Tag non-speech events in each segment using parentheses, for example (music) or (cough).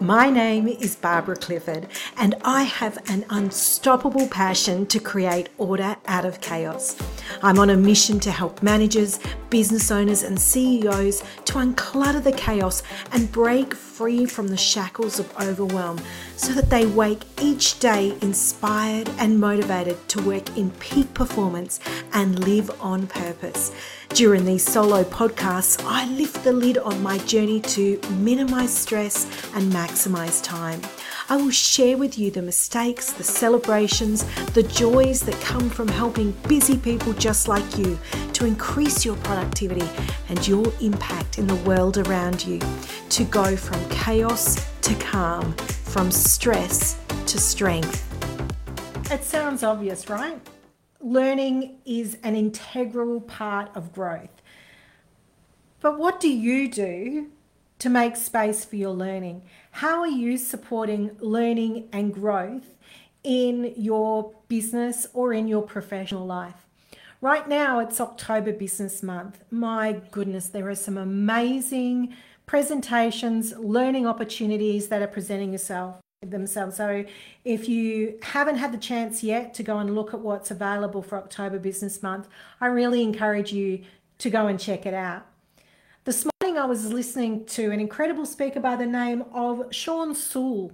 My name is Barbara Clifford, and I have an unstoppable passion to create order out of chaos. I'm on a mission to help managers, business owners, and CEOs to unclutter the chaos and break free from the shackles of overwhelm so that they wake each day inspired and motivated to work in peak performance and live on purpose. During these solo podcasts, I lift the lid on my journey to minimize stress and maximize time. I will share with you the mistakes, the celebrations, the joys that come from helping busy people just like you to increase your productivity and your impact in the world around you, to go from chaos to calm, from stress to strength. It sounds obvious, right? learning is an integral part of growth. But what do you do to make space for your learning? How are you supporting learning and growth in your business or in your professional life? Right now, it's October Business Month. My goodness, there are some amazing presentations, learning opportunities that are presenting yourself themselves. So if you haven't had the chance yet to go and look at what's available for October Business Month, I really encourage you to go and check it out. This morning I was listening to an incredible speaker by the name of Sean Sewell,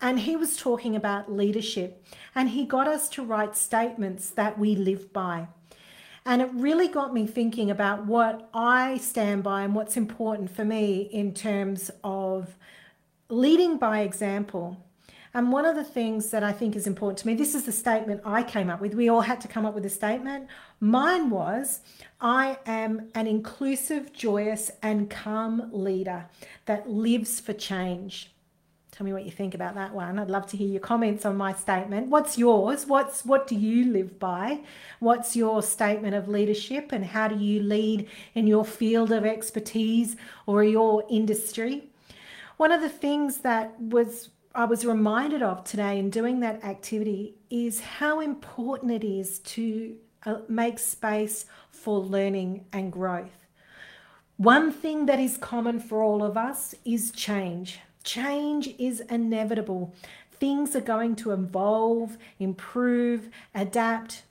and he was talking about leadership, and he got us to write statements that we live by. And it really got me thinking about what I stand by and what's important for me in terms of leading by example and one of the things that I think is important to me, this is the statement I came up with. We all had to come up with a statement. Mine was I am an inclusive, joyous, and calm leader that lives for change. Tell me what you think about that one. I'd love to hear your comments on my statement. What's yours? What's what do you live by? What's your statement of leadership and how do you lead in your field of expertise or your industry? One of the things that was I was reminded of today in doing that activity is how important it is to uh, make space for learning and growth. One thing that is common for all of us is change. Change is inevitable. Things are going to evolve, improve, adapt.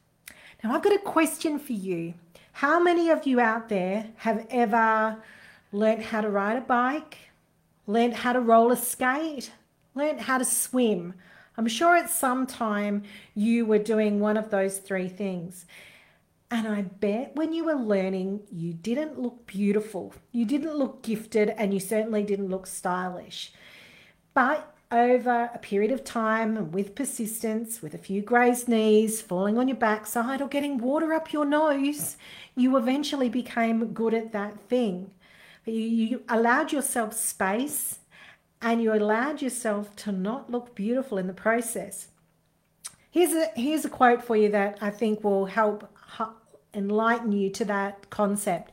Now, I've got a question for you. How many of you out there have ever learnt how to ride a bike, learnt how to roller skate, learned how to swim. I'm sure at some time you were doing one of those three things. And I bet when you were learning, you didn't look beautiful, you didn't look gifted, and you certainly didn't look stylish. But over a period of time and with persistence, with a few grazed knees, falling on your backside, or getting water up your nose, you eventually became good at that thing. You, you allowed yourself space and you allowed yourself to not look beautiful in the process. Here's a, here's a quote for you that I think will help enlighten you to that concept.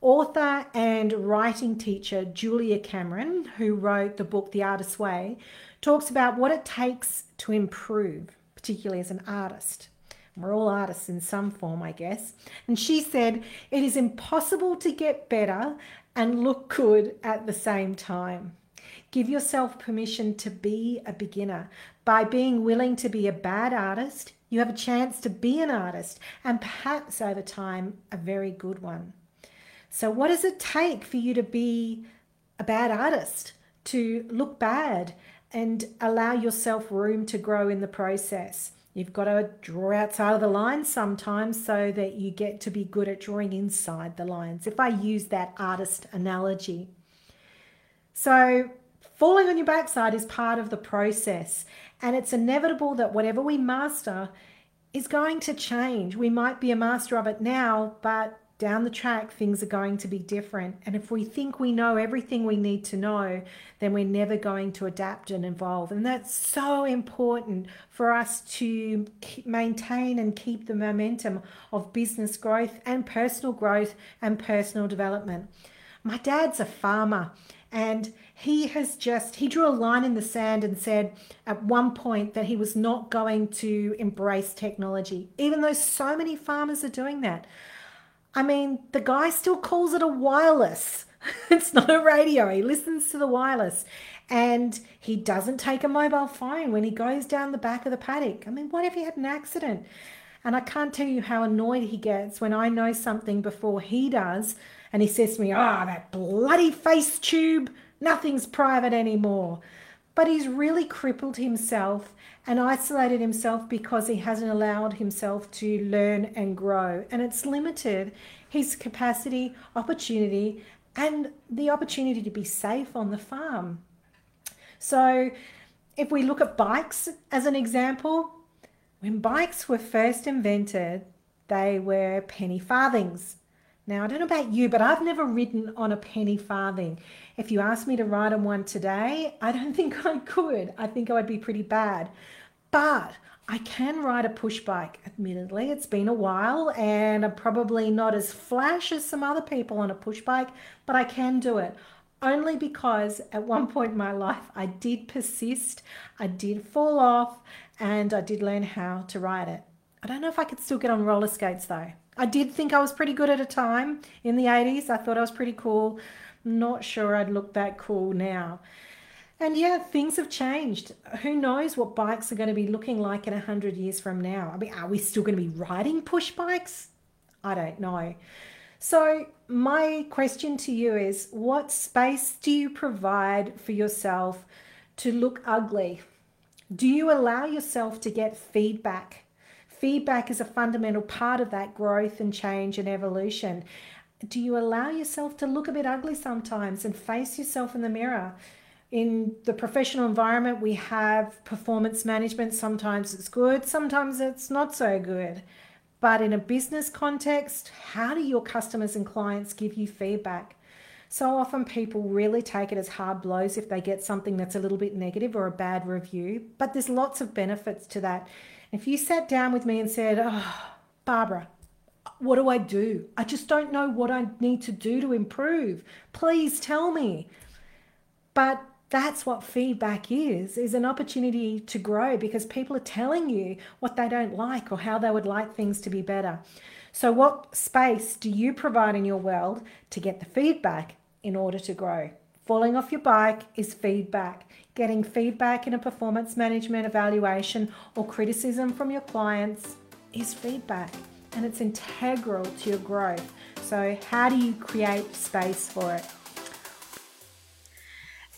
Author and writing teacher Julia Cameron, who wrote the book The Artist's Way, talks about what it takes to improve, particularly as an artist. We're all artists in some form, I guess. And she said, It is impossible to get better and look good at the same time. Give yourself permission to be a beginner. By being willing to be a bad artist, you have a chance to be an artist and perhaps over time, a very good one. So, what does it take for you to be a bad artist, to look bad and allow yourself room to grow in the process? You've got to draw outside of the lines sometimes so that you get to be good at drawing inside the lines. If I use that artist analogy. So, Falling on your backside is part of the process, and it's inevitable that whatever we master is going to change. We might be a master of it now, but down the track, things are going to be different. And if we think we know everything we need to know, then we're never going to adapt and evolve. And that's so important for us to maintain and keep the momentum of business growth and personal growth and personal development. My dad's a farmer and he has just, he drew a line in the sand and said at one point that he was not going to embrace technology, even though so many farmers are doing that. I mean, the guy still calls it a wireless (laughs) it's not a radio. He listens to the wireless. And he doesn't take a mobile phone when he goes down the back of the paddock. I mean, what if he had an accident? And I can't tell you how annoyed he gets when I know something before he does. And he says to me, Ah, oh, that bloody face tube, nothing's private anymore. But he's really crippled himself and isolated himself because he hasn't allowed himself to learn and grow. And it's limited his capacity, opportunity, and the opportunity to be safe on the farm. So, if we look at bikes as an example, when bikes were first invented, they were penny farthings. Now, I don't know about you, but I've never ridden on a penny farthing. If you asked me to ride on one today, I don't (laughs) think I could. I think I would be pretty bad. But I can ride a push bike. Admittedly, it's been a while and I'm probably not as flash as some other people on a push bike, but I can do it. Only because at one point in my life I did persist, I did fall off, and I did learn how to ride it. I don't know if I could still get on roller skates though. I did think I was pretty good at a time in the 80s. I thought I was pretty cool. Not sure I'd look that cool now. And yeah, things have changed. Who knows what bikes are going to be looking like in 100 years from now? I mean, are we still going to be riding push bikes? I don't know. So, my question to you is what space do you provide for yourself to look ugly? Do you allow yourself to get feedback? Feedback is a fundamental part of that growth and change and evolution. Do you allow yourself to look a bit ugly sometimes and face yourself in the mirror? in the professional environment, we have performance management. Sometimes it's good, sometimes it's not so good. But in a business context, how do your customers and clients give you feedback? So often people really take it as hard blows if they get something that's a little bit negative or a bad review, but there's lots of benefits to that. If you sat down with me and said, Oh, Barbara, what do I do? I just don't know what I need to do to improve. Please tell me. But that's what feedback is is an opportunity to grow because people are telling you what they don't like or how they would like things to be better so what space do you provide in your world to get the feedback in order to grow falling off your bike is feedback. Getting feedback in a performance management evaluation or criticism from your clients is feedback and it's integral to your growth. So how do you create space for it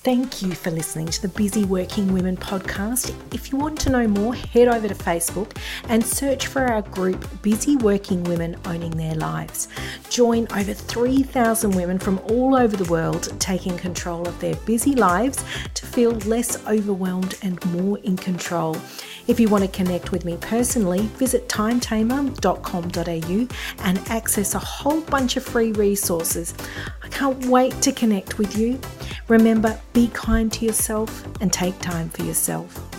Thank you for listening to the Busy Working Women podcast. If you want to know more, head over to Facebook and search for our group Busy Working Women Owning Their Lives. Join over 3,000 women from all over the world taking control of their busy lives to feel less overwhelmed and more in control. If you want to connect with me personally, visit timetamer.com.au and access a whole bunch of free resources. I can't wait to connect with you. Remember, be kind to yourself and take time for yourself.